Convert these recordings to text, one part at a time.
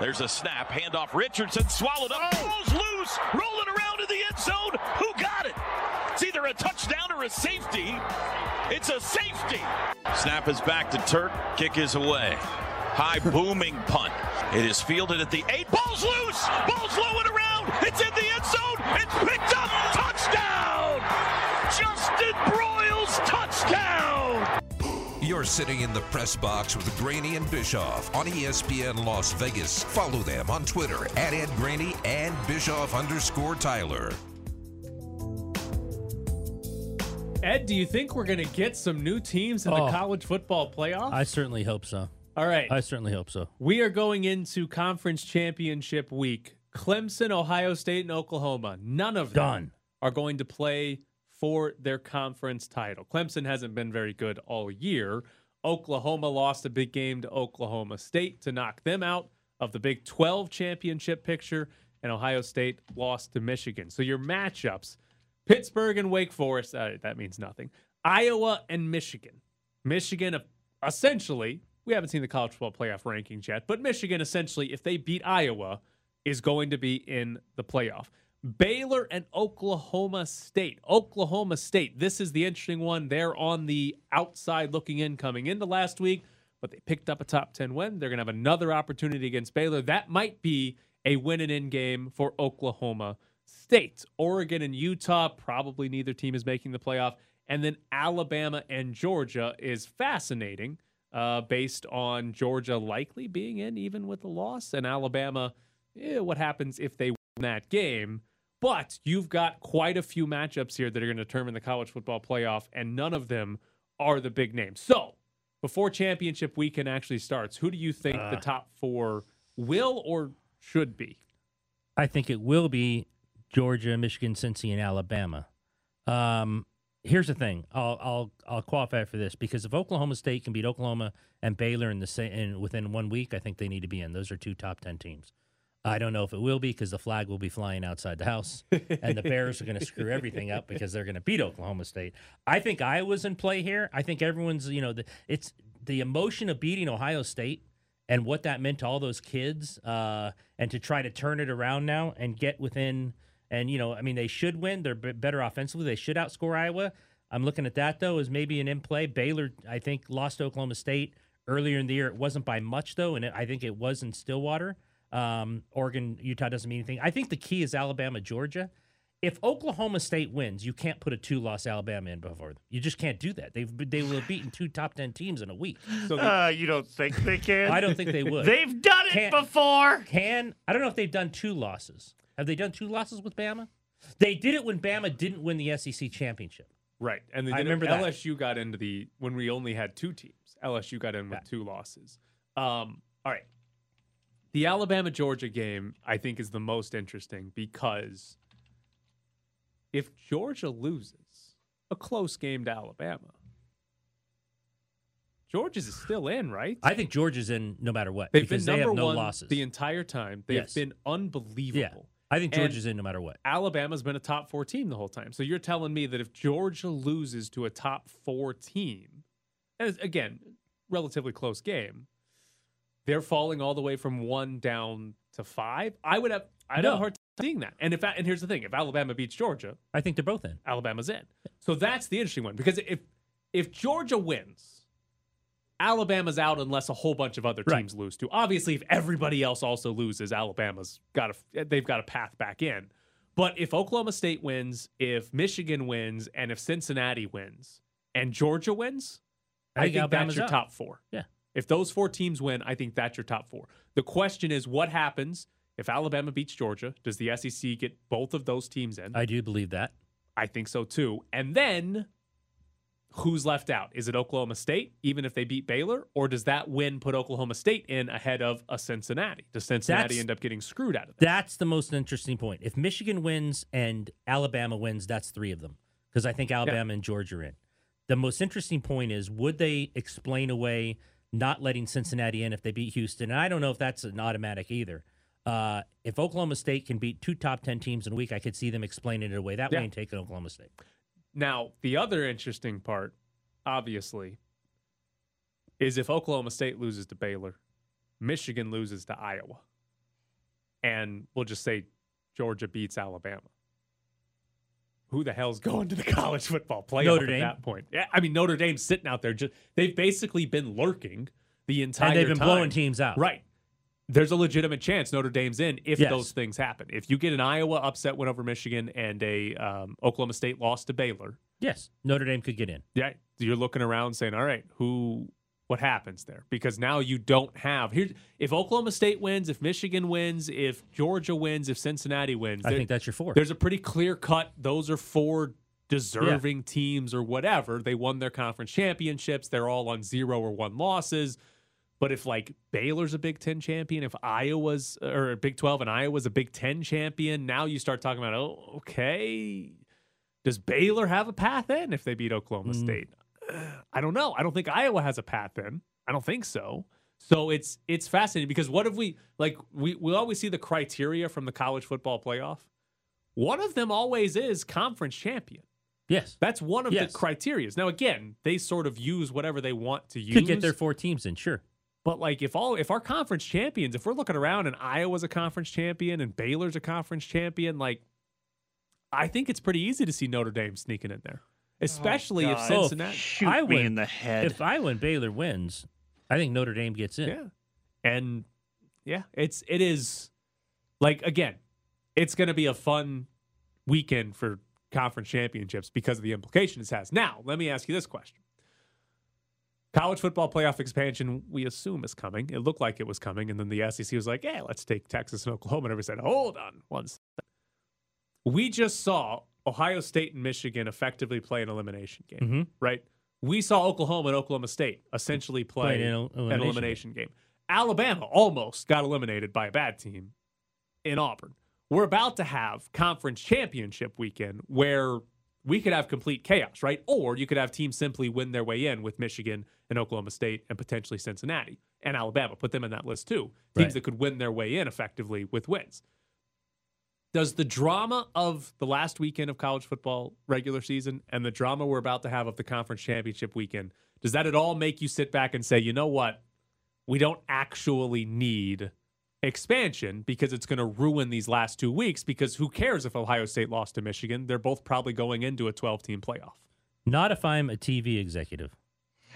There's a snap, handoff. Richardson swallowed up, oh. falls loose, rolling around in the end zone. Who got it? It's either a touchdown or a safety. It's a safety. Snap is back to Turk. Kick is away. High booming punt. It is fielded at the eight. Ball's loose. Ball's low and around. It's in the end zone. It's picked up. Touchdown. Justin Broyles touchdown. You're sitting in the press box with Graney and Bischoff on ESPN Las Vegas. Follow them on Twitter at Ed Graney and Bischoff underscore Tyler. Ed, do you think we're going to get some new teams in Oh. the college football playoff? I certainly hope so. All right. I certainly hope so. We are going into conference championship week. Clemson, Ohio State, and Oklahoma. None of them Done. are going to play for their conference title. Clemson hasn't been very good all year. Oklahoma lost a big game to Oklahoma State to knock them out of the Big 12 championship picture, and Ohio State lost to Michigan. So your matchups Pittsburgh and Wake Forest, uh, that means nothing. Iowa and Michigan. Michigan, uh, essentially, we haven't seen the college football playoff rankings yet, but Michigan, essentially, if they beat Iowa, is going to be in the playoff. Baylor and Oklahoma State. Oklahoma State, this is the interesting one. They're on the outside looking in coming into last week, but they picked up a top 10 win. They're going to have another opportunity against Baylor. That might be a win and in game for Oklahoma State. Oregon and Utah, probably neither team is making the playoff. And then Alabama and Georgia is fascinating uh, based on Georgia likely being in even with the loss, and Alabama, eh, what happens if they win that game? But you've got quite a few matchups here that are going to determine the college football playoff, and none of them are the big names. So before championship weekend actually starts, who do you think the top four will or should be? I think it will be Georgia, Michigan, Cincy, and Alabama. Um, here's the thing. I'll I'll I'll qualify for this because if Oklahoma State can beat Oklahoma and Baylor in the same in within one week, I think they need to be in. Those are two top ten teams. I don't know if it will be because the flag will be flying outside the house, and the Bears are going to screw everything up because they're going to beat Oklahoma State. I think Iowa's in play here. I think everyone's you know the, it's the emotion of beating Ohio State and what that meant to all those kids, uh, and to try to turn it around now and get within. And you know, I mean, they should win. They're b- better offensively. They should outscore Iowa. I'm looking at that though as maybe an in play. Baylor, I think, lost Oklahoma State earlier in the year. It wasn't by much though, and it, I think it was in Stillwater. Um, Oregon, Utah doesn't mean anything. I think the key is Alabama, Georgia. If Oklahoma State wins, you can't put a two-loss Alabama in before them. You just can't do that. They've they will have beaten two top ten teams in a week. So the, Uh, you don't think they can? I don't think they would. They've done it Can't- before. Can I don't know if they've done two losses. Have they done two losses with Bama? They did it when Bama didn't win the SEC championship. right, and they I did remember that. LSU got into the when we only had two teams. LSU got in with Yeah. two losses. Um, all right, the Alabama Georgia game I think is the most interesting because if Georgia loses a close game to Alabama, Georgia's is still in, right? I think Georgia's in no matter what They've because been they number have no one losses. the entire time. They've Yes. been unbelievable. yeah, I think And- Georgia's in no matter what. Alabama's been a top four team the whole time. So you're telling me that if Georgia loses to a top four team, and again, relatively close game, they're falling all the way from one down to five. I would have I'd have No. a hard time seeing that. And if and here's the thing: if Alabama beats Georgia, I think they're both in. Alabama's in. So that's the interesting one because if if Georgia wins, Alabama's out unless a whole bunch of other Right. teams lose too. Obviously, if everybody else also loses, Alabama's got a they've got a path back in. But if Oklahoma State wins, if Michigan wins, and if Cincinnati wins, and Georgia wins, I I, think think that's your out. top four. Yeah. If those four teams win, I think that's your top four. The question is, what happens if Alabama beats Georgia? Does the SEC get both of those teams in? I do believe that. I think so too. And then who's left out? Is it Oklahoma State, even if they beat Baylor? Or does that win put Oklahoma State in ahead of a Cincinnati? Does Cincinnati That's- end up getting screwed out of that? That's the most interesting point. If Michigan wins and Alabama wins, that's three of them because I think Alabama and Georgia are in. The most interesting point is would they explain away not letting Cincinnati in if they beat Houston? And I don't know if that's an automatic either. Uh, if Oklahoma State can beat two top 10 teams in a week, I could see them explaining it away that Yeah. way and taking Oklahoma State. Now, the other interesting part, obviously, is if Oklahoma State loses to Baylor, Michigan loses to Iowa. and we'll just say Georgia beats Alabama. Who the hell's going to the college football playoff Notre at Dame. that point? Yeah, I mean Notre Dame's sitting out there. Just they've basically been lurking the entire and they've been time. blowing teams out. Right. There's a legitimate chance Notre Dame's in if Yes. those things happen. If you get an Iowa upset win over Michigan and a um, Oklahoma State loss to Baylor, Yes, Notre Dame could get in. yeah, you're looking around saying, "All right, who? What happens there?" Because now you don't have here. If Oklahoma State wins, if Michigan wins, if Georgia wins, if Cincinnati wins, I there- think that's your four. there's a pretty clear cut. Those are four deserving teams or whatever. They won their conference championships. They're all on zero or one losses. But if like Baylor's a Big Ten champion, if Iowa's or Big Twelve and Iowa's a Big Ten champion, now you start talking about oh, okay, does Baylor have a path in if they beat Oklahoma Mm. State? I don't know. I don't think Iowa has a path in. I don't think so. So it's it's fascinating because what if we like we we always see the criteria from the college football playoff. One of them always is conference champion. yes, That's one of Yes. the criterias. Now again, they sort of use whatever they want to use. could get their four teams in. Sure. But like if all if our conference champions, if we're looking around and Iowa's a conference champion and Baylor's a conference champion, like I think it's pretty easy to see Notre Dame sneaking in there. Oh, Especially if God. Cincinnati Shoot I me win. in the head. If I win, Baylor wins. I think Notre Dame gets in. Yeah. And yeah, it's it is like again, it's going to be a fun weekend for conference championships because of the implications it has. Now, let me ask you this question. College football playoff expansion, we assume is coming. It looked like it was coming, and then the SEC was like, "Yeah, let's take Texas and Oklahoma." And everybody said, "Hold on, one second." We just saw Ohio State and Michigan effectively play an elimination game, Mhm. right? We saw Oklahoma and Oklahoma State essentially play an el- an elimination elimination game. Alabama almost got eliminated by a bad team in Auburn. We're about to have conference championship weekend where we could have complete chaos, right? Or you could have teams simply win their way in with Michigan and Oklahoma State and potentially Cincinnati and Alabama. Put them in that list too. Teams Right. that could win their way in effectively with wins. Does the drama of the last weekend of college football regular season and the drama we're about to have of the conference championship weekend, does that at all make you sit back and say, you know what? We don't actually need expansion because it's going to ruin these last two weeks because who cares if Ohio State lost to Michigan? They're both probably going into a 12 team playoff. Not if I'm a TV executive.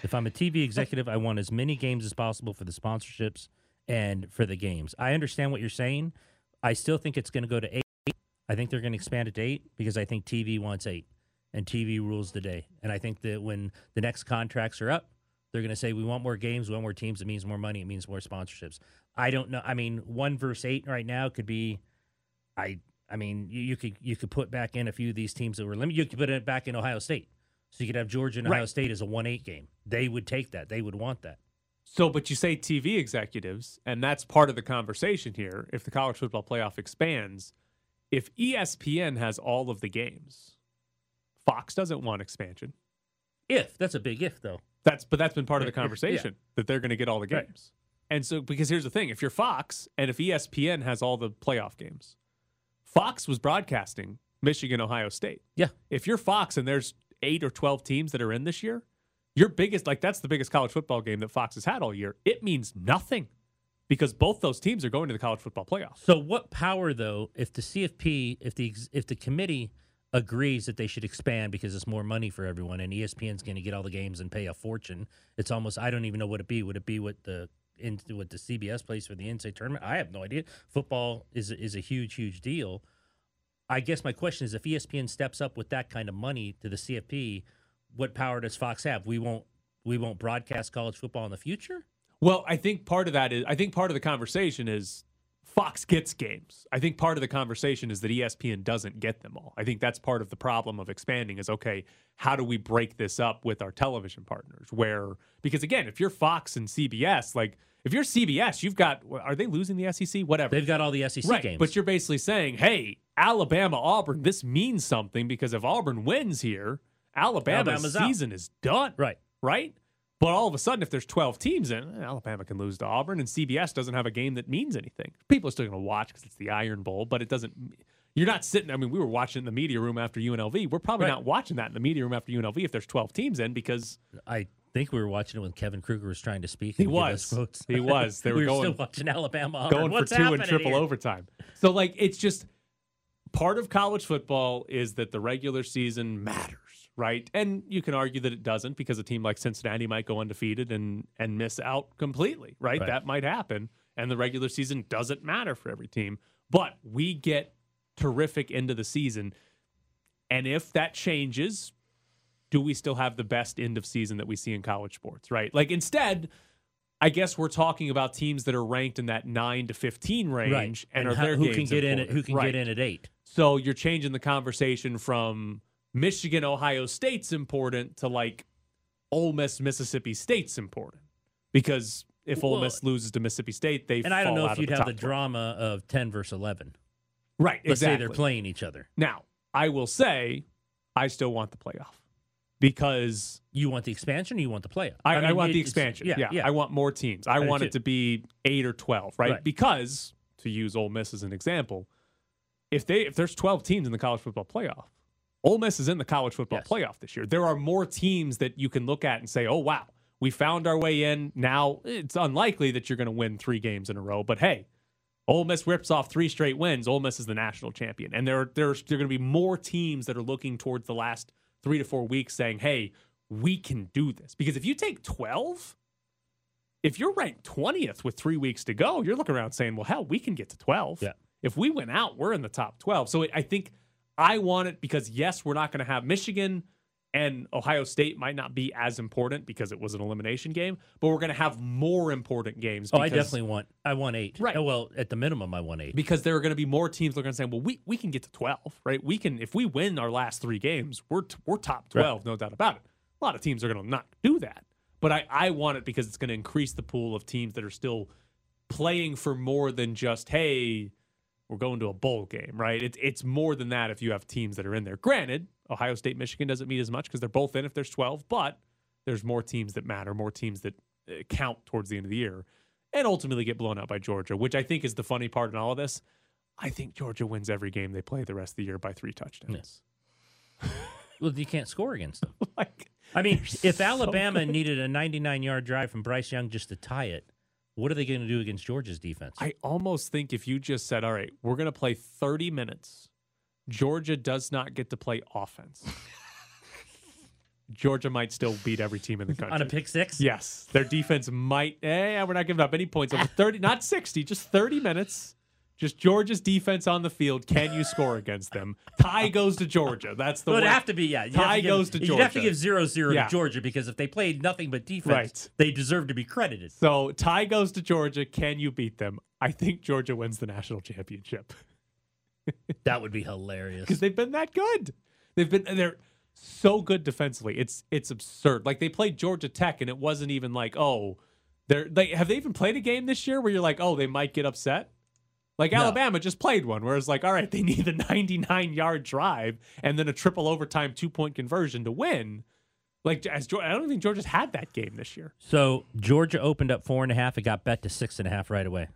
If I'm a TV executive, I want as many games as possible for the sponsorships and for the games. I understand what you're saying. I still think it's going to go to eight. I think they're going to expand it to eight because I think TV wants eight and TV rules the day. And I think that when the next contracts are up, they're going to say, we want more games, we want more teams. It means more money. It means more sponsorships. I don't know. I mean, one versus eight right now could be, I, I mean, you, you could you could put back in a few of these teams that were limited. You could put it back in Ohio State. So you could have Georgia and Ohio Right. State as a one eight game. They would take that. They would want that. So, but you say TV executives, and that's part of the conversation here. If the college football playoff expands, if ESPN has all of the games, Fox doesn't want expansion. If that's a big if though. That's but that's been part of the Yeah, yeah. conversation that they're going to get all the Right. games. And so because here's the thing, if you're Fox and if ESPN has all the playoff games, Fox was broadcasting Michigan Ohio State. Yeah. If you're Fox and there's 8 or 12 teams that are in this year, your biggest like that's the biggest college football game that Fox has had all year. It means nothing because both those teams are going to the college football playoff. So what power though, if the CFP, if the if the committee agrees that they should expand because it's more money for everyone, and ESPN's going to get all the games and pay a fortune, it's almost I don't even know what it be. Would it be what the in what the CBS plays for the NCAA tournament? I have no idea. Football is is a huge huge deal. I guess my question is if ESPN steps up with that kind of money to the CFP, what power does Fox have? We won't we won't broadcast college football in the future. Well, I think part of that is I think part of the conversation is Fox gets games. I think part of the conversation is that ESPN doesn't get them all. I think that's part of the problem of expanding is okay, how do we break this up with our television partners? Where because again, if you're Fox and CBS, like if you're CBS, you've got are they losing the SEC? Whatever. They've got all the SEC right, games. But you're basically saying, hey, Alabama, Auburn, this means something because if Auburn wins here, Alabama's, Alabama's out. season is done right. right? But all of a sudden, if there's 12 teams in, eh, Alabama can lose to Auburn, and CBS doesn't have a game that means anything. People are still going to watch because it's the Iron Bowl, but it doesn't. You're not sitting. I mean, we were watching in the media room after UNLV. We're probably Right. not watching that in the media room after UNLV if there's 12 teams in because I think we were watching it when Kevin Kruger was trying to speak. He and was. quotes. He was. They were we were going- still watching Alabama. Auburn. going What's for two in happening triple here? overtime. So like it's just part of college football is that the regular season matters, right? And you can argue that it doesn't because a team like Cincinnati might go undefeated and and miss out completely, right? Right. That might happen. And the regular season doesn't matter for every team. But we get terrific end of the season. And if that changes, do we still have the best end of season that we see in college sports, right? Like instead, I guess we're talking about teams that are ranked in that 9 to 15 range right. and, And, are how- who can get in at who can Right. get in at eight. So you're changing the conversation from Michigan, Ohio State's important to like Ole Miss, Mississippi State's important because if Ole Miss loses to Mississippi State, they And I don't know if you'd have the 12. drama of ten versus eleven. Right, Let's exactly. say they're playing each other. Now, I will say, I still want the playoff because You want the expansion or you want the playoff? I, I, mean, want the expansion. Yeah, Yeah, yeah. I want more teams. I I want it to be eight or twelve, right? Right. Because to use Ole Miss as an example, if they if there's twelve teams in the college football playoff, Ole Miss is in the college football Yes. playoff this year. There are more teams that you can look at and say, "Oh wow, we found our way in." Now it's unlikely that you're going to win three games in a row, but hey, Ole Miss rips off three straight wins. Ole Miss is the national champion, and there there's there are going to be more teams that are looking towards the last three to four weeks, saying, "Hey, we can do this." Because if you take twelve, if you're ranked twentieth with three weeks to go, you're looking around saying, "Well, hell, we can get to twelve. Yeah. If we win out, we're in the top twelve. So it, I think I want it because yes, we're not going to have Michigan and Ohio State might not be as important because it was an elimination game, but we're going to have more important games. Oh, I definitely want. I want eight. Right. Oh, well, at the minimum, I want eight. because there are going to be more teams that are going to say, "Well, we, we can get to twelve, right? We can if we win our last three games, we're t- we're top twelve, no doubt about it." A lot of teams are going to not do that, but I I want it because it's going to increase the pool of teams that are still playing for more than just hey, we're going to a bowl game, right? It's it's more than that if you have teams that are in there. Granted, Ohio State, Michigan doesn't mean as much because they're both in if there's twelve, but there's more teams that matter, more teams that uh, count towards the end of the year, and ultimately get blown out by Georgia, which I think is the funny part in all of this. I think Georgia wins every game they play the rest of the year by three touchdowns. Well, you can't score against them. like, I mean, if Alabama needed a 99 yard drive from Bryce Young just to tie it, what are they going to do against Georgia's defense? I almost think if you just said, "All right, we're going to play 30 minutes," Georgia does not get to play offense. Georgia might still beat every team in the country. On a pick six? Yes, their defense might. Eh, we're not giving up any points over 30, not 60, just 30 minutes. Just Georgia's defense on the field. Can you score against them? Tie goes to Georgia. That's the It would have to be, yeah. You'd Tie give- goes to Georgia. You'd have to give 0 0 Yeah. to Georgia because if they played nothing but defense, Right. they deserve to be credited. So tie goes to Georgia. Can you beat them? I think Georgia wins the national championship That would be hilarious. because they've been that good. They've been they're so good defensively. It's it's absurd. Like they played Georgia Tech and it wasn't even like oh they're they have they even played a game this year where you're like oh they might get upset. Like No. Alabama just played one where it's like all right they need the 99 yard drive and then a triple overtime two point conversion to win. Like as I don't think Georgia's had that game this year. So Georgia opened up four and a half. It got bet to six and a half right away.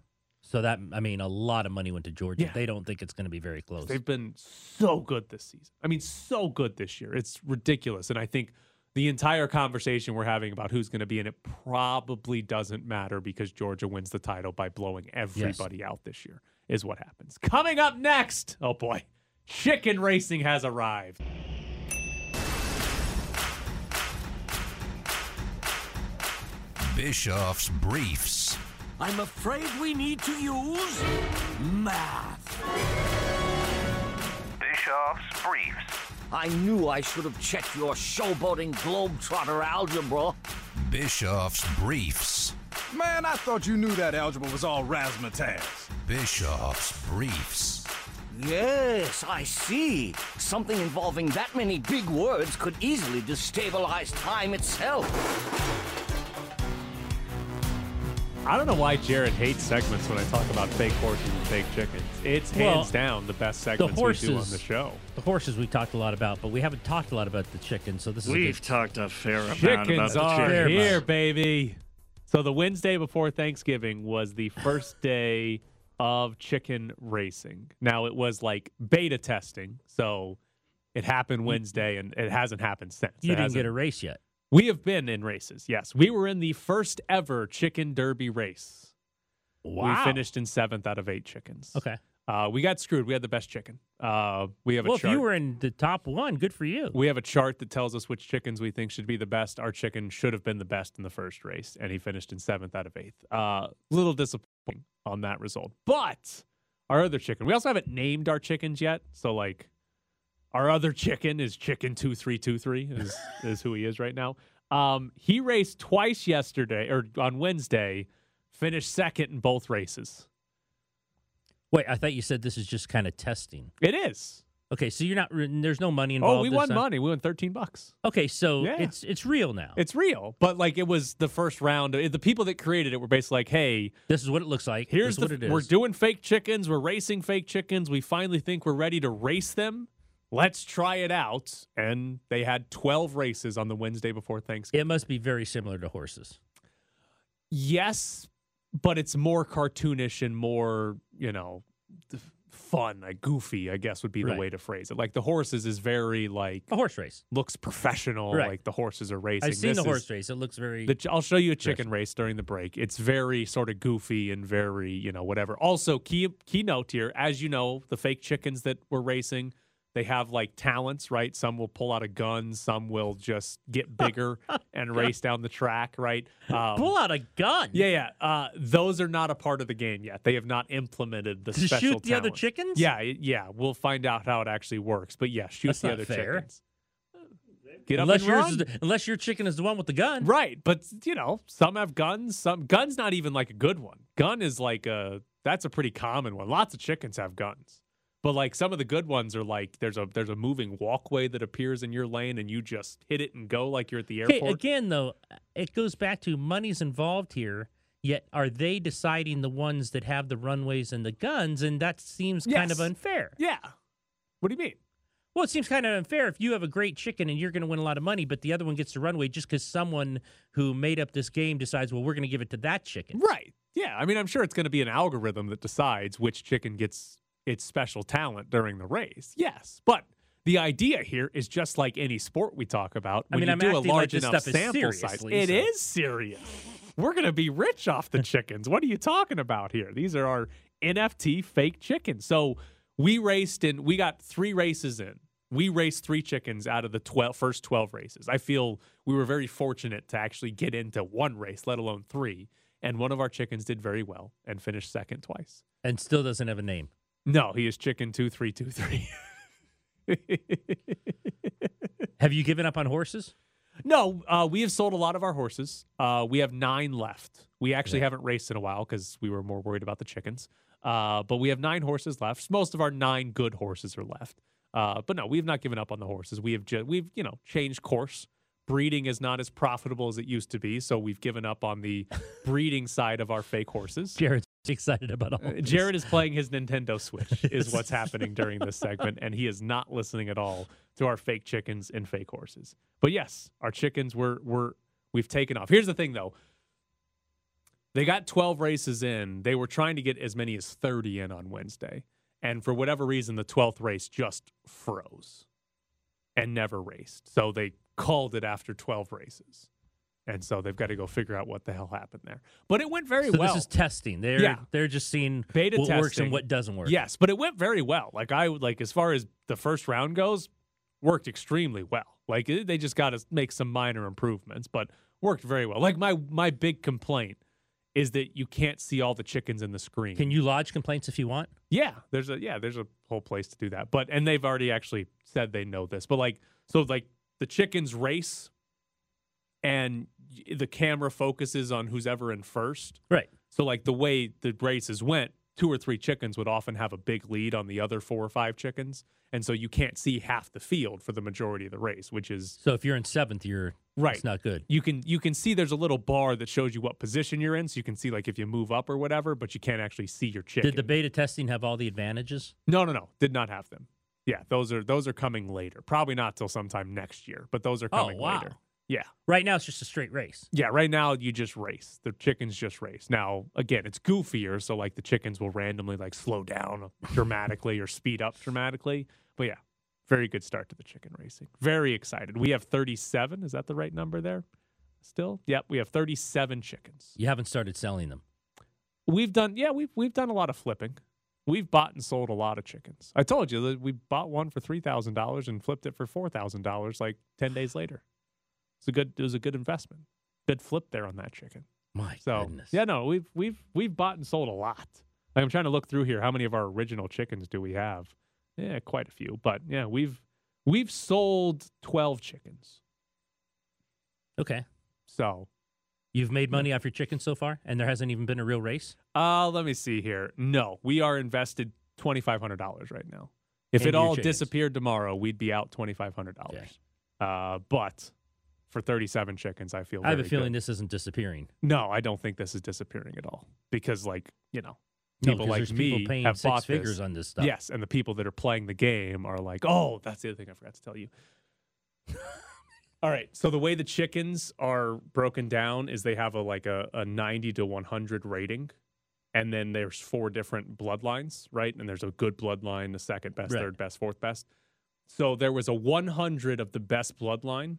So that I mean, a lot of money went to Georgia. Yeah. They don't think it's going to be very close. They've been so good this season. I mean, so good this year. It's ridiculous. And I think the entire conversation we're having about who's going to be in it probably doesn't matter because Georgia wins the title by blowing everybody out this year, is what happens. Coming up next, oh boy, chicken racing has arrived. Bischoff's Briefs. I'm afraid we need to use math. Bischoff's Briefs. I knew I should have checked your showboating globetrotter algebra. Bischoff's Briefs. Man, I thought you knew that algebra was all razzmatazz. Bischoff's Briefs. Yes, I see. Something involving that many big words could easily destabilize time itself. I don't know why Jared hates segments when I talk about fake horses and fake chickens. It's Well, hands down the best segments we do on the show. the horses we talked a lot about, but we haven't talked a lot about the chicken. So this is a We've good, talked a fair amount Chickens about the are chickens. here, baby. So the Wednesday before Thanksgiving was the first day of chicken racing. Now it was like beta testing, so it happened Wednesday and it hasn't happened since. you It didn't hasn't- get a race yet. We have been in races. Yes, we were in the first ever chicken derby race. Wow. We finished in seventh out of eight chickens. Okay. Uh, we got screwed. We had the best chicken. Uh, we have a Well, if you were in the top one, good for you. we have a chart that tells us which chickens we think should be the best. Our chicken should have been the best in the first race, and he finished in seventh out of eighth. Uh, little disappointing on that result. But our other chicken, we also haven't named our chickens yet. So like, our other chicken is chicken two three two three is is who he is right now. Um, he raced twice yesterday or on Wednesday, finished second in both races. Wait, I thought you said this is just kind of testing. It is. Okay, so you're not. There's no money involved. Oh, we won time? money. We won thirteen bucks. Okay, so Yeah. it's it's real now. It's real, but like it was the first round. The people that created it were basically like, "Hey, this is what it looks like. here's the what it is. we're doing fake chickens. We're racing fake chickens. We finally think we're ready to race them. Let's try it out." And they had twelve races on the Wednesday before Thanksgiving. It must be very similar to horses. yes, but it's more cartoonish and more, you know, fun, like goofy. I guess would be the Right. way to phrase it. Like the horses is very like A horse race. looks professional. Right. Like the horses are racing. I've seen This the is- horse race. It looks very. The, I'll show you a chicken race during the break. It's very sort of goofy and very, you know, whatever. Also, key keynote here, as you know, the fake chickens that we're racing, they have like talents, right? Some will pull out a gun, some will just get bigger and race down the track, right? Um, pull out a gun. yeah, yeah. Uh, those are not a part of the game yet. They have not implemented the To special shoot the other chickens? Yeah, yeah. We'll find out how it actually works. But yeah, shoot That's the other fair. chickens. Get Unless yours, the, unless your chicken is the one with the gun. Right, but you know, some have guns. Some guns not even like a good one. Gun is like a that's a pretty common one. Lots of chickens have guns, but like some of the good ones are like there's a there's a moving walkway that appears in your lane, and you just hit it and go like you're at the airport. Okay, again though, it goes back to money's involved here. Yet are they deciding the ones that have the runways and the guns? And that seems kind of unfair. yeah. What do you mean? Well, it seems kind of unfair if you have a great chicken and you're going to win a lot of money, but the other one gets the runway just because someone who made up this game decides, well, we're going to give it to that chicken. Right. Yeah. I mean, I'm sure it's going to be an algorithm that decides which chicken gets its special talent during the race. Yes, but. The idea here is just like any sport we talk about. I mean, you I'm do a acting like large enough stuff is sample size, seriously, it so- is serious. We're gonna be rich off the chickens. What are you talking about here? These are our NFT fake chickens. So we raced and we got three races in. We raced three chickens out of the 12, first 12 races. I feel we were very fortunate to actually get into one race, let alone three. And one of our chickens did very well and finished second twice. And still doesn't have a name. No, he is chicken 2323. Have you given up on horses? No, uh, we have sold a lot of our horses. Uh, we have nine left. We actually haven't raced in a while because we were more worried about the chickens. Uh, but we have nine horses left. Most of our nine good horses are left. Uh, but no, we have not given up on the horses. We have ju- we've you know changed course. Breeding is not as profitable as it used to be, so we've given up on the breeding side of our fake horses. Jared's excited about all Uh, this. Jared is playing his Nintendo Switch, is what's happening during this segment, and he is not listening at all to our fake chickens and fake horses. But yes, our chickens were were we've taken off. Here's the thing though. They got 12 races in. They were trying to get as many as 30 in on Wednesday. And for whatever reason, the 12th race just froze and never raced. So they called it after 12 races. And so they've got to go figure out what the hell happened there. But it went very So well. this is testing. They're Yeah. they're just seeing Beta what works and what doesn't work. Yes, but it went very well. Like I would like as far as the first round goes, worked extremely well. Like it- they just got to make some minor improvements, but worked very well. Like my my big complaint is that you can't see all the chickens in the screen. Can you lodge complaints if you want? Yeah, there's a yeah, there's a whole place to do that. But and they've already actually said they know this. But like so like the chickens race and the camera focuses on who's ever in first. Right. So like the way the races went, two or three chickens would often have a big lead on the other four or five chickens. And so you can't see half the field for the majority of the race, which is So if you're in seventh, you're Right. It's not good. you can you can see there's a little bar that shows you what position you're in. So you can see like if you move up or whatever, but you can't actually see your chicken. Did the beta testing have all the advantages? No, no, no. Did not have them. Yeah, those are those are coming later. Probably not till sometime next year, but those are coming Oh, coming wow. later. Yeah. Right now, it's just a straight race. Yeah, right now you just race. The chickens just race. Now, again, it's goofier, so like the chickens will randomly like slow down dramatically or speed up dramatically. But yeah, very good start to the chicken racing. Very excited. We have 37. Is that the right number there? Still? Yep, we have 37 chickens. You haven't started selling them. We've done yeah, we've we've done a lot of flipping. we've bought and sold a lot of chickens. I told you that we bought one for three thousand dollars and flipped it for four thousand dollars like ten days later. It's a good. It was a good investment. Good flip there on that chicken. My So goodness. yeah, no, we've we've we've bought and sold a lot. Like, I'm trying to look through here. How many of our original chickens do we have? Yeah, quite a few. But yeah, we've we've sold twelve chickens. Okay. So You've made money off your chicken so far, and there hasn't even been a real race. uh let me see here. No, we are invested twenty five hundred dollars right now. If Into it all chickens. disappeared tomorrow, we'd be out twenty five hundred dollars. Uh, but for thirty seven chickens, I feel like I have a feeling good. this isn't disappearing. No, I don't think this is disappearing at all because, like you know, No, like me people paying have six bought figures this. on this stuff. Yes, and the people that are playing the game are like, oh, that's the other thing I forgot to tell you. All right, so the way the chickens are broken down is they have a like a, a 90 to 100 rating, and then there's four different bloodlines, right? And there's a good bloodline, the second best, Right. third best, fourth best. So there was a 100 of the best bloodline.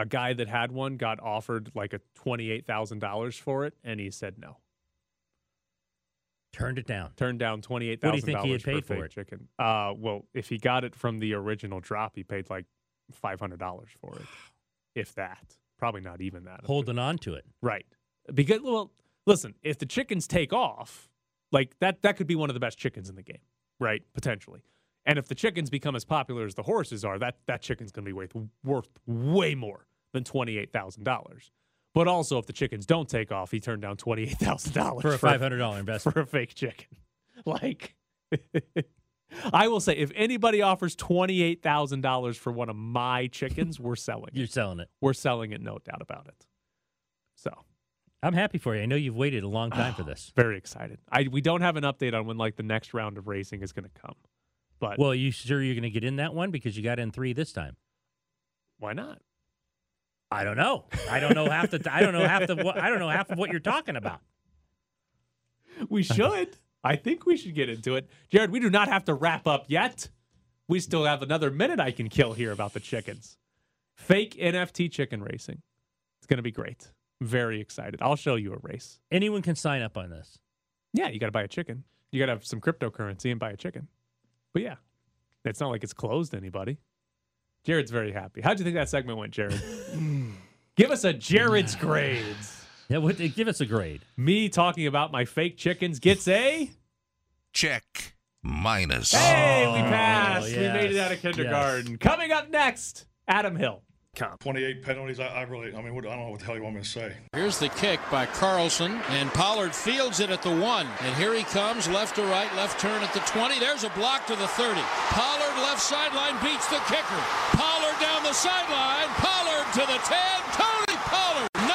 A guy that had one got offered like a $28,000 for it, and he said no Turned it down. turned down twenty eight What do thousand you think he had dollars paid for for it? chicken. Uh, well, if he got it from the original drop, he paid like five hundred dollars for it, if that. Probably not even that. Holding on to it. right because well, listen, if the chickens take off, like that, that could be one of the best chickens in the game, right? Potentially. And if the chickens become as popular as the horses are, that that chicken's going to be worth worth way more than twenty eight thousand dollars. But also, if the chickens don't take off, he turned down twenty eight thousand dollars For a five hundred dollar investment. for a fake chicken. Like, I will say, if anybody offers twenty eight thousand dollars for one of my chickens, we're selling. You're it. selling it. We're selling it, no doubt about it. So I'm happy for you. I know you've waited a long time for this. very excited. I we don't have an update on when like the next round of racing is going to come, but Well, you sure you're going to get in that one because you got in three this time? why not? I don't know. I don't know half the. I don't know half the. I don't know half of what you're talking about. We should. I think we should get into it, Jared. We do not have to wrap up yet. We still have another minute I can kill here about the chickens. Fake NFT chicken racing. It's going to be great. Very excited. I'll show you a race. Anyone can sign up on this. Yeah, you got to buy a chicken. You got to have some cryptocurrency and buy a chicken. But yeah, it's not like it's closed to anybody. Jared's very happy. How'd you think that segment went, Jared? Give us a Jared's grades. Yeah, what, give us a grade. Me talking about my fake chickens gets a. Check. Minus. Hey, we Oh, passed. We made it out of kindergarten. Coming up next, Adam Hill. 28 penalties. I, I really, I mean, what, I don't know what the hell you want me to say. Here's the kick by Carlson, and Pollard fields it at the one. And here he comes, left to right, left turn at the 20. There's a block to the 30. Pollard left sideline beats the kicker. Pollard down the sideline. Pollard to the 10. Tony Pollard, 99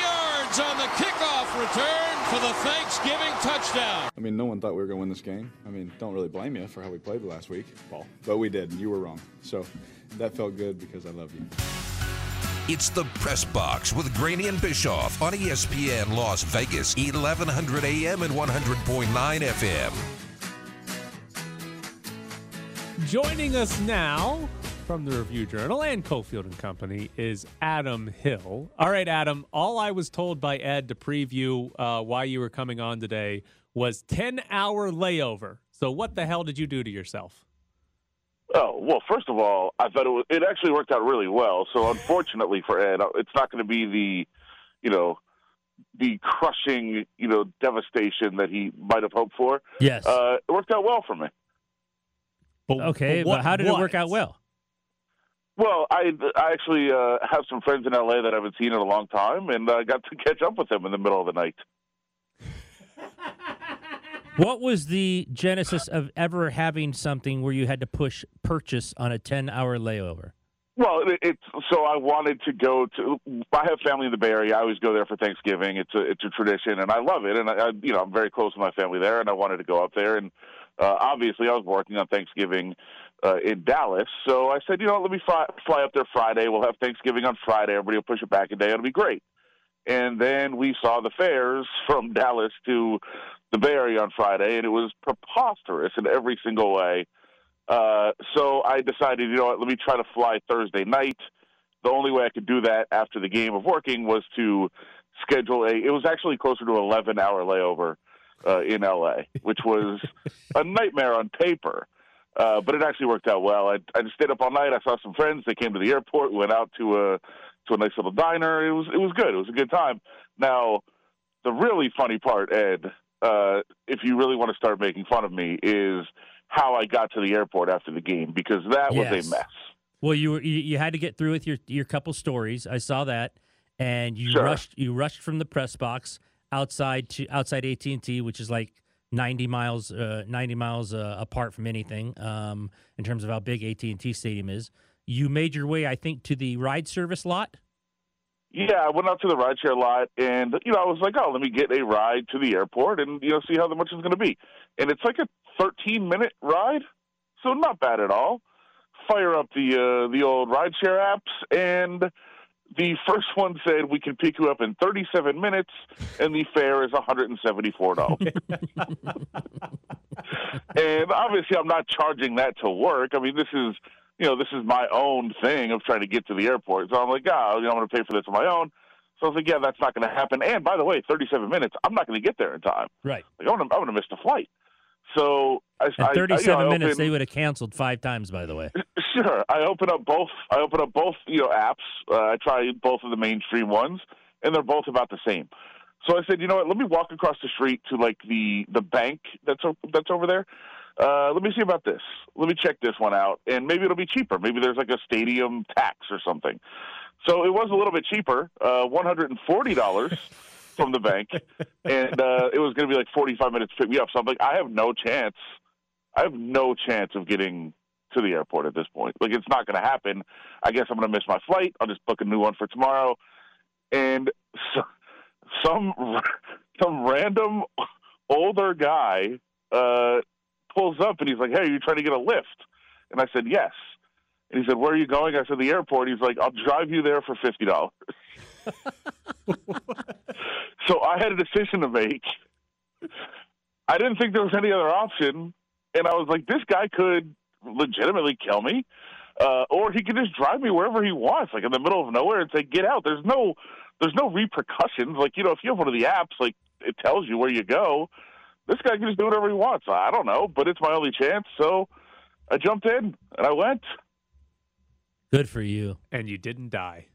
yards on the kickoff return for the Thanksgiving touchdown. I mean, no one thought we were going to win this game. I mean, don't really blame you for how we played the last week, Paul. But we did, and you were wrong. So that felt good because I love you. It's the Press Box with Graney and Bischoff on ESPN Las Vegas, 1100 AM and 100.9 FM. Joining us now from the Review Journal and Cofield and Company is Adam Hill. All right, Adam. All I was told by Ed to preview uh, why you were coming on today was 10 hour layover. So what the hell did you do to yourself? Oh well, first of all, I thought it was, it actually worked out really well. So unfortunately for Ed, it's not going to be the, you know, the crushing, you know, devastation that he might have hoped for. Yes. Uh, it worked out well for me. But, okay, what- but how did it work out well? Well, I I actually uh, have some friends in LA that I haven't seen in a long time, and I got to catch up with them in the middle of the night. What was the genesis of ever having something where you had to push purchase on a 10 hour layover? Well, it, it's so I wanted to go to. I have family in the Bay Area. I always go there for Thanksgiving. It's a it's a tradition, and I love it. And I, I you know I'm very close with my family there, and I wanted to go up there. And uh, obviously, I was working on Thanksgiving uh, in Dallas, so I said, you know, let me fly, fly up there Friday. We'll have Thanksgiving on Friday. Everybody will push it back a day. It'll be great. And then we saw the fares from Dallas to the Bay Area on Friday, and it was preposterous in every single way. Uh, so I decided, you know what, let me try to fly Thursday night. The only way I could do that after the game of working was to schedule a. It was actually closer to an 11 hour layover uh, in LA, which was a nightmare on paper. Uh, but it actually worked out well. I, I just stayed up all night. I saw some friends. They came to the airport. We went out to a to a nice little diner. It was it was good. It was a good time. Now, the really funny part, Ed, uh, if you really want to start making fun of me, is how I got to the airport after the game because that was a mess. Well, you were you, you had to get through with your your couple stories. I saw that, and you Sure. rushed you rushed from the press box outside to outside AT and T, which is like ninety miles uh, ninety miles uh, apart from anything um, in terms of how big AT and T Stadium is. You made your way, I think, to the ride service lot. Yeah, I went out to the rideshare lot, and you know, I was like, "Oh, let me get a ride to the airport, and you know, see how much it's going to be." And it's like a 13 minute ride, so not bad at all. Fire up the uh, the old rideshare apps, and the first one said we can pick you up in 37 minutes, and the fare is 174 dollars. and obviously, I'm not charging that to work. I mean, this is you know, this is my own thing of trying to get to the airport. So I'm like, oh, you know, I'm going to pay for this on my own. So I was like, yeah, that's not going to happen. And by the way, 37 minutes, I'm not going to get there in time. Right. Like, I'm going to, I'm going to miss the flight. So I, At I- I, you know, 37 I minutes, opened- they would have canceled five times. By the way, Sure. I open up both. I open up both. You know, apps. Uh, I try both of the mainstream ones, and they're both about the same. So I said, you know what? Let me walk across the street to like the the bank that's that's over there. Uh, let me see about this. Let me check this one out, and maybe it'll be cheaper. Maybe there's like a stadium tax or something. So it was a little bit cheaper, uh, one hundred and forty dollars from the bank, and uh, it was going to be like forty five minutes to pick me up. So I'm like, I have no chance. I have no chance of getting to the airport at this point. Like it's not going to happen. I guess I'm going to miss my flight. I'll just book a new one for tomorrow. And so, some some random older guy uh, pulls up and he's like, "Hey, are you trying to get a lift?" And I said, "Yes." And he said, "Where are you going?" I said, "The airport." He's like, "I'll drive you there for fifty dollars." so I had a decision to make. I didn't think there was any other option, and I was like, "This guy could legitimately kill me." Uh, or he could just drive me wherever he wants, like in the middle of nowhere, and say, "Get out." There's no, there's no repercussions. Like you know, if you have one of the apps, like it tells you where you go. This guy can just do whatever he wants. I don't know, but it's my only chance, so I jumped in and I went. good for you. And you didn't die.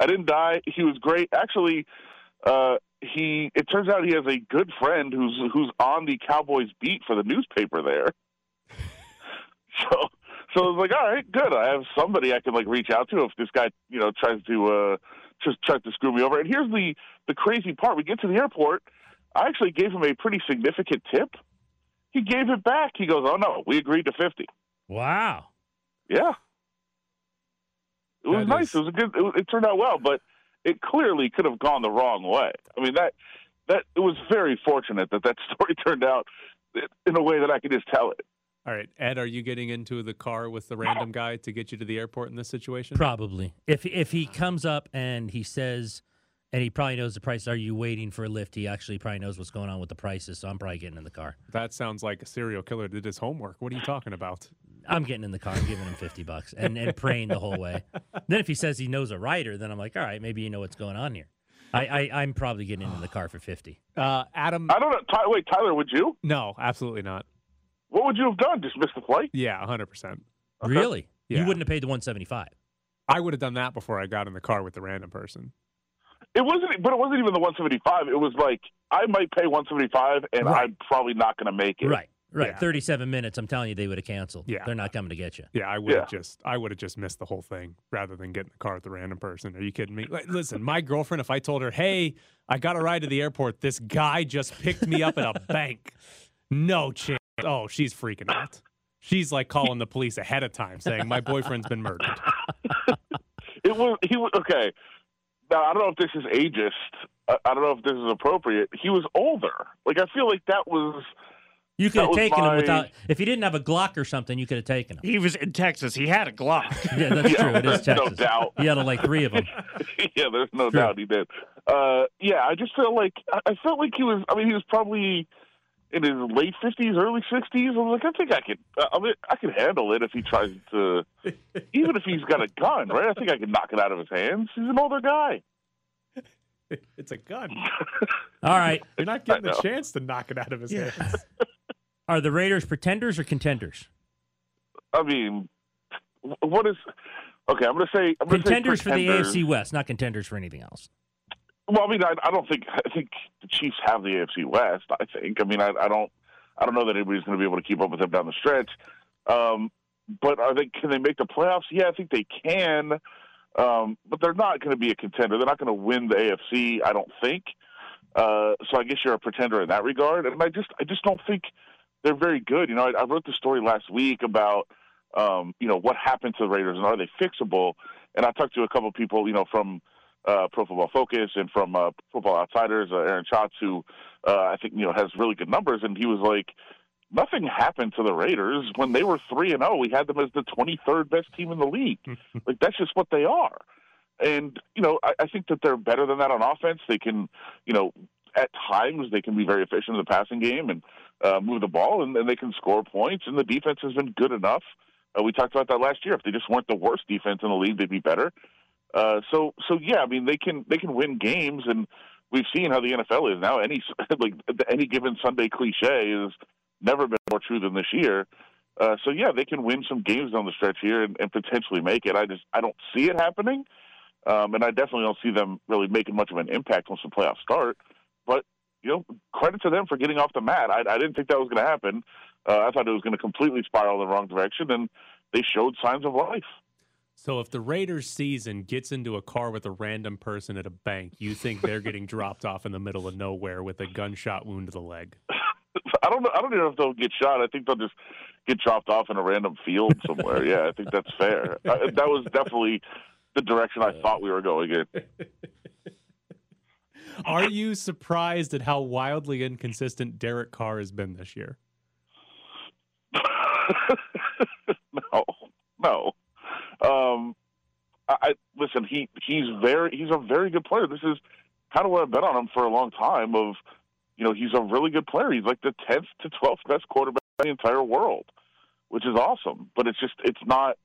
I didn't die. He was great. Actually, uh, he. It turns out he has a good friend who's who's on the Cowboys beat for the newspaper there. so, so I was like, all right, good. I have somebody I can like reach out to if this guy, you know, tries to uh, just tries to screw me over. And here's the the crazy part: we get to the airport. I actually gave him a pretty significant tip. He gave it back. He goes, "Oh no, we agreed to 50." Wow. Yeah. It was That nice. is- It was a good. It, it turned out well, but it clearly could have gone the wrong way. I mean that that it was very fortunate that that story turned out in a way that I could just tell it. All right, Ed, are you getting into the car with the random guy to get you to the airport in this situation? Probably. If if he comes up and he says, and he probably knows the price. Are you waiting for a lift? He actually probably knows what's going on with the prices. So I'm probably getting in the car. That sounds like a serial killer did his homework. What are you talking about? I'm getting in the car and giving him 50 bucks and, and praying the whole way. Then if he says he knows a rider, then I'm like, all right, maybe you know what's going on here. I, I I'm probably getting in the car for 50. Uh, Adam, I don't know. Ty, wait, Tyler, would you? no, absolutely not. What would you have done? Just miss the flight? Yeah, 100%. Really? You wouldn't have paid the 175. I would have done that before I got in the car with the random person. It wasn't, but it wasn't even the 175. It was like I might pay 175, and Right. I'm probably not going to make it. Right. Right. Yeah. 37 minutes. I'm telling you, they would have canceled. Yeah. They're not coming to get you. Yeah, I would have Yeah. just I would have just missed the whole thing rather than get in the car with the random person. Are you kidding me? Like, listen, my girlfriend, if I told her, "Hey, I got a ride to the airport. This guy just picked me up at a bank." No chance. Oh, she's freaking out. She's like calling the police ahead of time, saying my boyfriend's been murdered. It was he was okay. Now I don't know if this is ageist. I, I don't know if this is appropriate. He was older. Like I feel like that was You could That have taken my- him without, if he didn't have a Glock or something, you could have taken him. He was in Texas. He had a Glock. Yeah, that's Yeah, true. It is there's no doubt. He had like three of them. yeah, there's no True. doubt he did. Uh, yeah, I just felt like I I felt like he was. I mean, he was probably in his late fifties, early sixties. I was like, I think I could. Uh, I mean, I could handle it if he tries to. even if he's got a gun, right? I think I could knock it out of his hands. He's an older guy. it's a gun. All right. You're not getting I a know. chance to knock it out of his hands. Are the Raiders pretenders or contenders? I mean, what is? Okay, I'm going to say I'm gonna say Contenders for the pretenders. AFC West, not contenders for anything else. Well, I mean, I, I don't think I think the Chiefs have the AFC West. I think. I mean, I, I don't. I don't know that anybody's going to be able to keep up with them down the stretch. Um, but are they? Can they make the playoffs? Yeah, I think they can. Um, but they're not going to be a contender. They're not going to win the AFC. I don't think. Uh, so I guess you're a pretender in that regard. And I just, I just don't think they're very good. You know, I, I wrote the story last week about, um, you know, what happened to the Raiders and are they fixable? And I talked to a couple of people, you know, from uh, Pro Football Focus and from uh, Football Outsiders, uh, Aaron Schatz, who uh, I think you know has really good numbers, and he was like, nothing happened to the Raiders when they were three and zero. We had them as the twenty third best team in the league. like that's just what they are. And you know, I, I think that they're better than that on offense. They can, you know, at times they can be very efficient in the passing game and uh, move the ball, and, and they can score points. And the defense has been good enough. Uh, we talked about that last year. If they just weren't the worst defense in the league, they'd be better. Uh, so, so yeah, I mean, they can they can win games, and we've seen how the NFL is now. Any like any given Sunday cliche has never been more true than this year. Uh, so yeah, they can win some games down the stretch here and, and potentially make it. I just I don't see it happening, um, and I definitely don't see them really making much of an impact once the playoffs start. But you know, credit to them for getting off the mat. I, I didn't think that was going to happen. Uh, I thought it was going to completely spiral in the wrong direction, and they showed signs of life. So if the Raiders season gets into a car with a random person at a bank, you think they're getting dropped off in the middle of nowhere with a gunshot wound to the leg? I don't know. I don't even know if they'll get shot. I think they'll just get dropped off in a random field somewhere. yeah, I think that's fair. Uh, that was definitely the direction I thought we were going in. Are you surprised at how wildly inconsistent Derek Carr has been this year? no, no. Um, I, I listen. He he's very he's a very good player. This is kind of what I've bet on him for a long time. Of you know he's a really good player. He's like the tenth to twelfth best quarterback in the entire world, which is awesome. But it's just it's not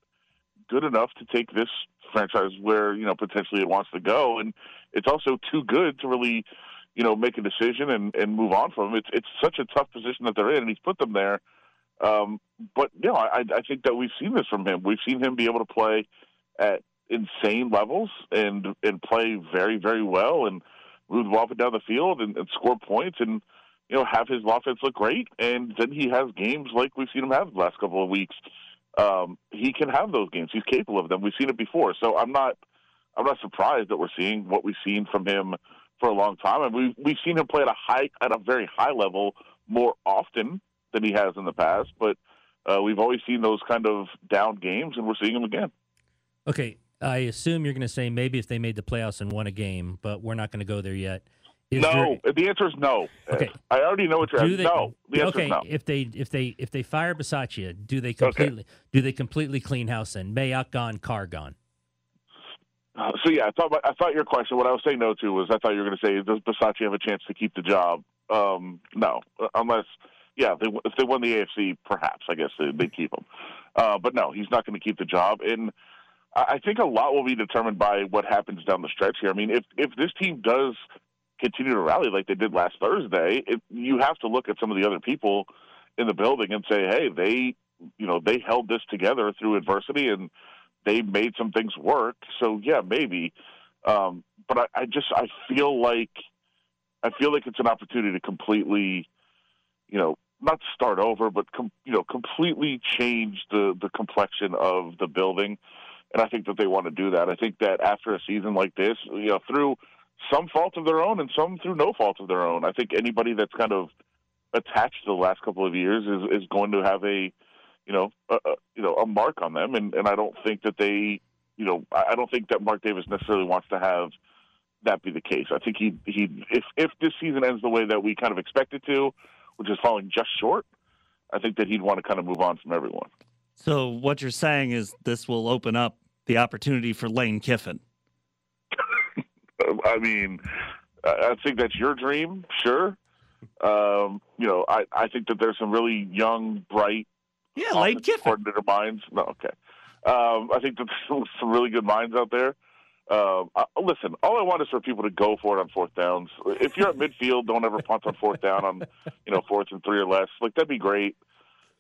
good enough to take this franchise where you know potentially it wants to go, and it's also too good to really you know make a decision and and move on from. It's it's such a tough position that they're in, and he's put them there. Um, but you know, I, I think that we've seen this from him. We've seen him be able to play at insane levels and and play very very well and move the ball up and down the field and, and score points and you know have his offense look great. And then he has games like we've seen him have the last couple of weeks. Um, he can have those games. He's capable of them. We've seen it before. So I'm not I'm not surprised that we're seeing what we've seen from him for a long time. And we've we've seen him play at a high at a very high level more often than he has in the past. But uh, we've always seen those kind of down games, and we're seeing them again. Okay, I assume you're going to say maybe if they made the playoffs and won a game, but we're not going to go there yet. Is no, there- the answer is no. Okay. I already know what you're. they, no, the answer okay, is no. if they if they if they fire Bisaccia, do they completely do they completely clean house then? Mayock gone, Carr gone. Uh, so yeah, I thought I thought your question. What I was saying no to was I thought you were going to say does Bisaccia have a chance to keep the job? Um, no, uh, unless yeah, they, if they won the AFC, perhaps I guess they, they'd keep him. Uh, but no, he's not going to keep the job, and I I think a lot will be determined by what happens down the stretch here. I mean, if if this team does continue to rally like they did last Thursday, it, you have to look at some of the other people in the building and say, hey, they you know they held this together through adversity and they made some things work. So yeah, maybe. Um, but I, I just I feel like I feel like it's an opportunity to completely, you know, not start over, but com- you know, completely change the the complexion of the building. And I think that they want to do that. I think that after a season like this, you know, through some fault of their own and some through no fault of their own, I think anybody that's kind of attached to the last couple of years is is going to have a you know, a, a, you know, a mark on them, and and I don't think that they, you know, I don't think that Mark Davis necessarily wants to have that be the case. I think he he if if this season ends the way that we kind of expect it to, which is falling just short, I think that he'd want to kind of move on from everyone. So what you're saying is this will open up the opportunity for Lane Kiffin. I mean, I think that's your dream, sure. Um, you know, I I think that there's some really young, bright Yeah, Lane Kiffin. coordinator minds. No, okay. Um, I think that there's some really good minds out there. Um, uh, listen, all I want is for people to go for it on fourth downs. If you're at midfield, don't ever punt on fourth down on, you know, fourth and three or less. Like that'd be great.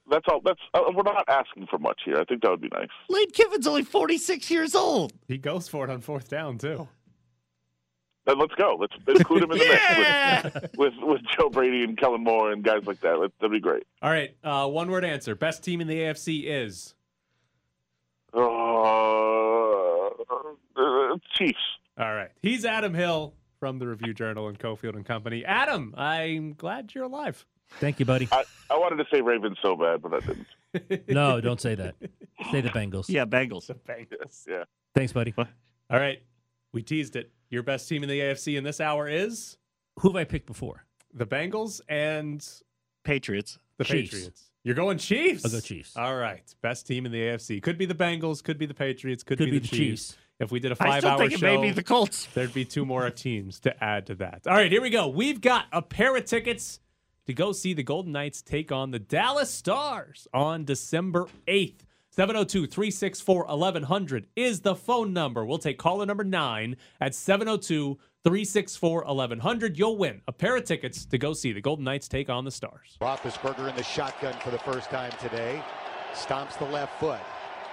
That's all. That's uh, we're not asking for much here. I think that would be nice. Lane Kiffin's only 46 years old. He goes for it on fourth down too. Then let's go. Let's include him in the Yeah! mix with, with with Joe Brady and Kellen Moore and guys like that. Let- That'd be great. All right, uh, one word answer. Best team in the AFC is Uh, uh, Chiefs. all right. He's Adam Hill from the Review Journal and Cofield and Company. Adam, I'm glad you're alive. Thank you, buddy. I, I wanted to say Ravens so bad, but I didn't. No, don't say that. Say the Bengals. Yeah, Bengals. The Bengals. Yeah. Thanks, buddy. All right, we teased it. Your best team in the AFC in this hour is Who have I picked before? the Bengals and Patriots. the Chiefs. Patriots. You're going Chiefs. I'll go Chiefs. All right, best team in the AFC could be the Bengals, could be the Patriots, could, Could be, be the, the Chiefs. Chiefs. If we did a five-hour show, maybe the Colts. there'd be two more teams to add to that. All right, here we go. We've got a pair of tickets to go see the Golden Knights take on the Dallas Stars on December 8th. 702 364 1100 is the phone number. We'll take caller number nine at 702 364 1100. You'll win a pair of tickets to go see the Golden Knights take on the Stars. Roethlisberger in the shotgun for the first time today. Stomps the left foot.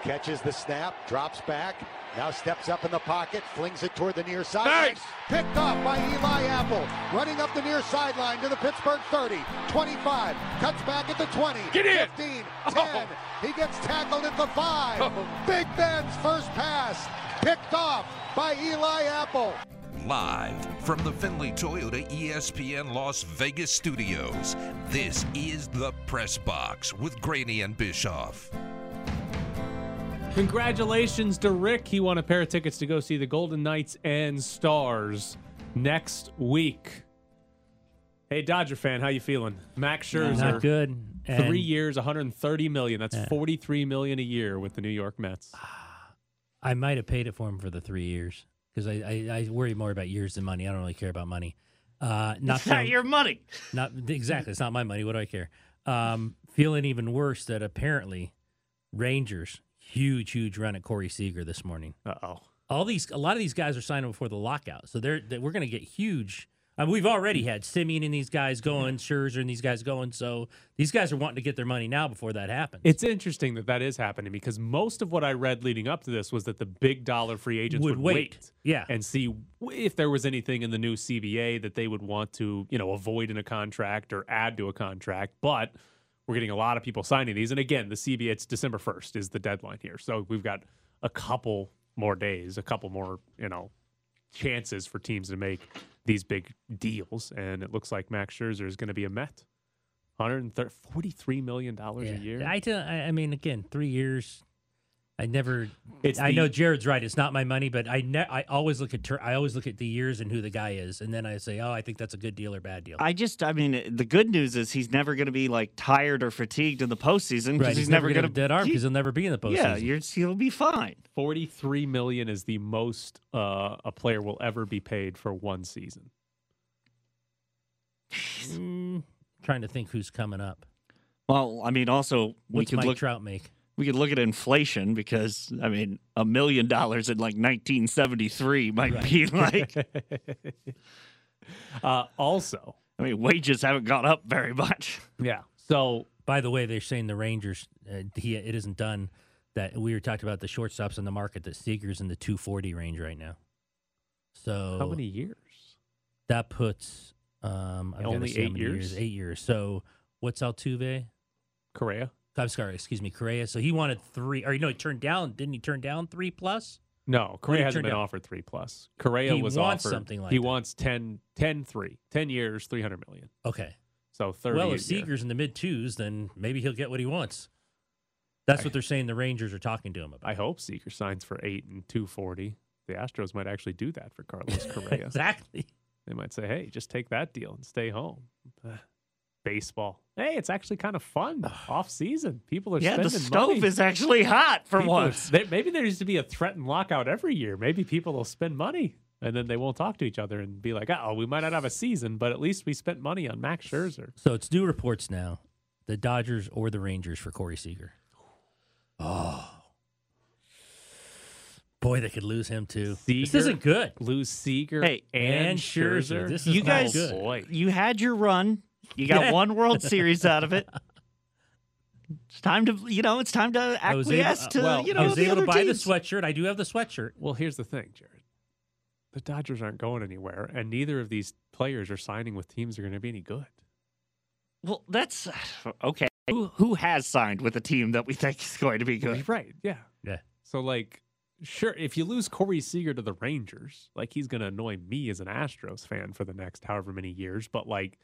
Catches the snap, drops back, now steps up in the pocket, flings it toward the near sideline. Picked off by Eli Apple. Running up the near sideline to the Pittsburgh 30, 25, cuts back at the 20, Get in. 15, 10. He gets tackled at the 5. Big Ben's first pass, picked off by Eli Apple. Live from the Findlay Toyota ESPN Las Vegas studios, this is the Press Box with Graney and Bischoff. Congratulations to Rick. He won a pair of tickets to go see the Golden Knights and Stars next week. Hey, Dodger fan, how you feeling? Max Scherzer, Not good. And three years, 130 million. That's 43 million a year with the New York Mets. I might have paid it for him for the three years because I, I, I worry more about years than money. I don't really care about money. Uh, not It's not your money. Not exactly. It's not my money. What do I care? Um, feeling even worse that apparently Rangers huge huge run at Corey Seager this morning. Uh oh. All these a lot of these guys are signing before the lockout, so they're, they we're going to get huge. I mean, we've already had Semien and these guys going, Scherzer and these guys going. So these guys are wanting to get their money now before that happens. It's interesting that that is happening because most of what I read leading up to this was that the big dollar free agents Would would, wait. Yeah. and see if there was anything in the new CBA that they would want to, you know, avoid in a contract or add to a contract. But we're getting a lot of people signing these, and again, the CBA it's December first is the deadline here, so we've got a couple more days, a couple more, you know, chances for teams to make these big deals, and it looks like Max Scherzer is going to be a Met. 143 million dollars Yeah. a year. I, tell, I I mean, again, three years. I never. It's I the- know Jared's right. It's not my money, but I ne- I always look at ter- I always look at the years and who the guy is, and then I say, oh, I think that's a good deal or bad deal. I just, I mean, the good news is he's never going to be like tired or fatigued in the postseason because right, he's, never gonna going a dead arm because he'll never be in the postseason. Yeah, you're, he'll be fine. 43 million is the most uh, a player will ever be paid for one season. Mm, trying to think who's coming up. Well, I mean, also we What's could Mike look. Trout make? We could look at inflation because I mean, a million dollars in like 1973 might be like. uh, also, I mean, wages haven't gone up very much. Yeah. So, by the way, they're saying the Rangers, uh, he, it isn't done. That we were talking about the shortstops in the market. That Seager's in the 240 range right now. So how many years? That puts um, I've Only eight many years? Eight years. So what's Altuve? Correa. I'm sorry, excuse me, Correa. So he wanted three, or no, he turned down. Didn't he turn down three plus? No, Correa hasn't been down? offered three plus. Correa He was wants offered something like he that. wants 10, 10 3, 10 years, 300 million. Okay. So 30 Well, if. Seager's in the mid twos, then maybe he'll get what he wants. That's what they're saying. The Rangers are talking to him about. I hope Seager signs for 8 and 240. The Astros might actually do that for Carlos Correa. exactly. They might say, "Hey, just take that deal and stay home." Ugh. Baseball. Hey, it's actually kind of fun off season. People are Yeah, the spending stove money. is actually hot for People are- once. they- maybe there needs to be a threatened lockout every year. Maybe people will spend money and then they won't talk to each other and be like, "Oh, we might not have a season, but at least we spent money on Max Scherzer." So it's new reports now: the Dodgers or the Rangers for Corey Seager. Oh, Boy, they could lose him too. Seager, This isn't good. Lose Seager Hey, and, and Scherzer. Scherzer. This is you not guys, good. Oh, boy. you had your run. You got Yeah. one World Series out of it. It's time to, you know, it's time to I was able, acquiesce to, well, you know, I was the able to buy teams. the sweatshirt. I do have the sweatshirt. Well, here's the thing, Jared. The Dodgers aren't going anywhere, and neither of these players are signing with teams that are going to be any good. Well, that's okay. Who, who has signed with a team that we think is going to be good? Right? Yeah. Yeah. So, like, sure, if you lose Corey Seager to the Rangers, like, he's going to annoy me as an Astros fan for the next however many years. But like,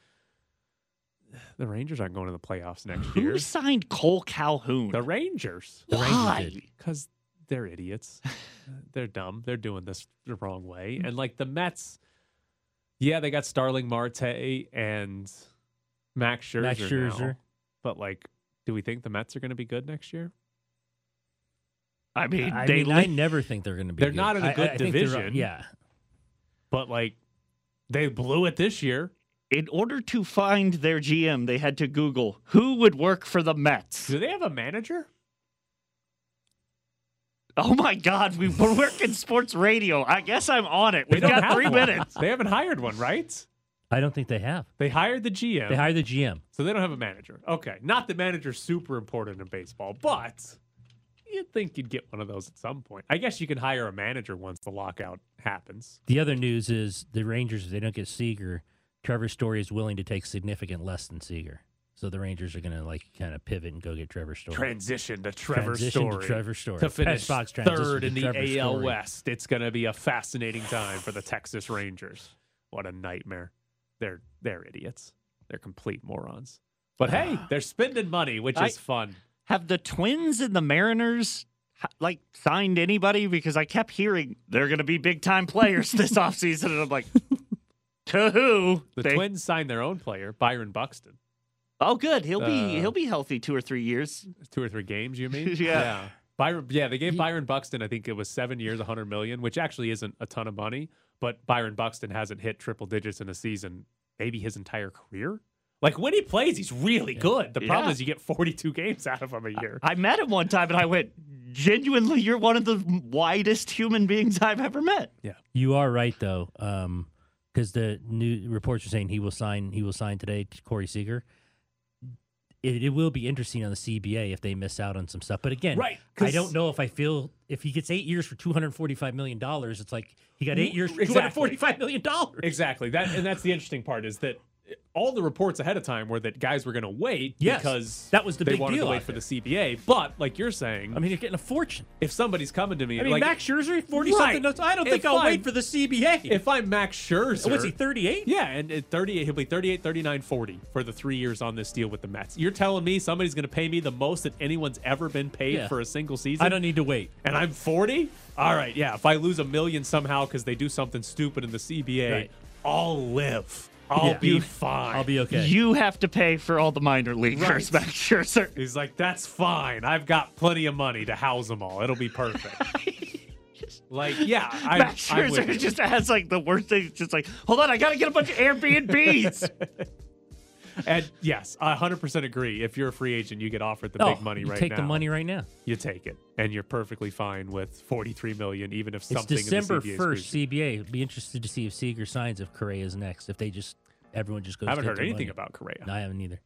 the Rangers aren't going to the playoffs next year. Who signed Kole Calhoun? The Rangers. The Rangers Why? did. because they're idiots. they're dumb. They're doing this the wrong way. Mm. And like the Mets, yeah, they got Starling Marte and Max Scherzer. Max now. Scherzer. But like, do we think the Mets are going to be good next year? I mean, I they mean, I never think they're going to be. They're good. not in a good I think they're- division. Yeah, But like, they blew it this year. In order to find their GM, they had to Google who would work for the Mets. Do they have a manager? Oh my God, we we're working sports radio. I guess I'm on it. They We've don't got three one. minutes. They haven't hired one, right? I don't think they have. They hired the GM. They hired the GM. So they don't have a manager. Okay. Not the manager's super important in baseball, but you'd think you'd get one of those at some point. I guess you can hire a manager once the lockout happens. The other news is the Rangers. If they don't get Seager, Trevor Story is willing to take significant less than Seager. So the Rangers are going to like kind of pivot and go get Trevor Story. Transition to Trevor Transition to Story. Trevor Story. To finish Press box third in the Trevor AL Story. West. It's going to be a fascinating time for the Texas Rangers. What a nightmare. They're they're idiots. They're complete morons. But hey, they're spending money, which I- is fun. Have the Twins and the Mariners like signed anybody? Because I kept hearing they're going to be big time players this offseason, and I'm like, to who? The They- Twins signed their own player, Byron Buxton. Oh, good. He'll be Uh, he'll be healthy two or three years. Two or three games, you mean? Yeah. Byron, yeah, they gave Byron Buxton, I think it was seven years, 100 million, which actually isn't a ton of money. But Byron Buxton hasn't hit triple digits in a season, maybe his entire career. Like when he plays, he's really good. The problem Yeah. is you get 42 games out of him a year. I met him one time, and I went, genuinely, you're one of the widest human beings I've ever met. Yeah, you are right though, because the new reports are saying he will sign. He will sign today. Corey Seager. It, it will be interesting on the CBA if they miss out on some stuff. But again, Right, I don't know if I feel if he gets eight years for two hundred forty-five million dollars. It's like he got eight years for two hundred forty-five million dollars. Exactly. That and that's the interesting part is that all the reports ahead of time were that guys were going to wait Yes, because that was the they big wanted deal to wait for there. the CBA. But like you're saying, I mean, you're getting a fortune. if somebody's coming to me, I mean, like, Max Scherzer, forty Right. something. I don't think I'll I'm- wait for the CBA. if I'm Max Scherzer, what's he thirty-eight? Yeah, and at 38, he'll be 38, 39, 40 for the three years on this deal with the Mets. You're telling me somebody's going to pay me the most that anyone's ever been paid Yeah. for a single season? I don't need to wait. And I'm 40? All right, yeah. If I lose a million somehow because they do something stupid in the CBA, Right. I'll live. I'll Yeah. be fine. I'll be okay. You have to pay for all the minor leaguers, Right. Max Scherzer. He's like, that's fine. I've got plenty of money to house them all. It'll be perfect. like, yeah, I, Max Scherzer you. just has like the worst thing. It's just like, hold on, I got to get a bunch of Airbnbs. And yes, I 100% agree. If you're a free agent, you get offered the Oh, big money right now. you right take now. the money right now. You take it, and you're perfectly fine with 43 million, even if It's something December in the CBA first. CBA. Be interested to see if Seager signs if Correa is next. If they just everyone just goes. I haven't take heard their anything money. about Correa. No, I haven't either.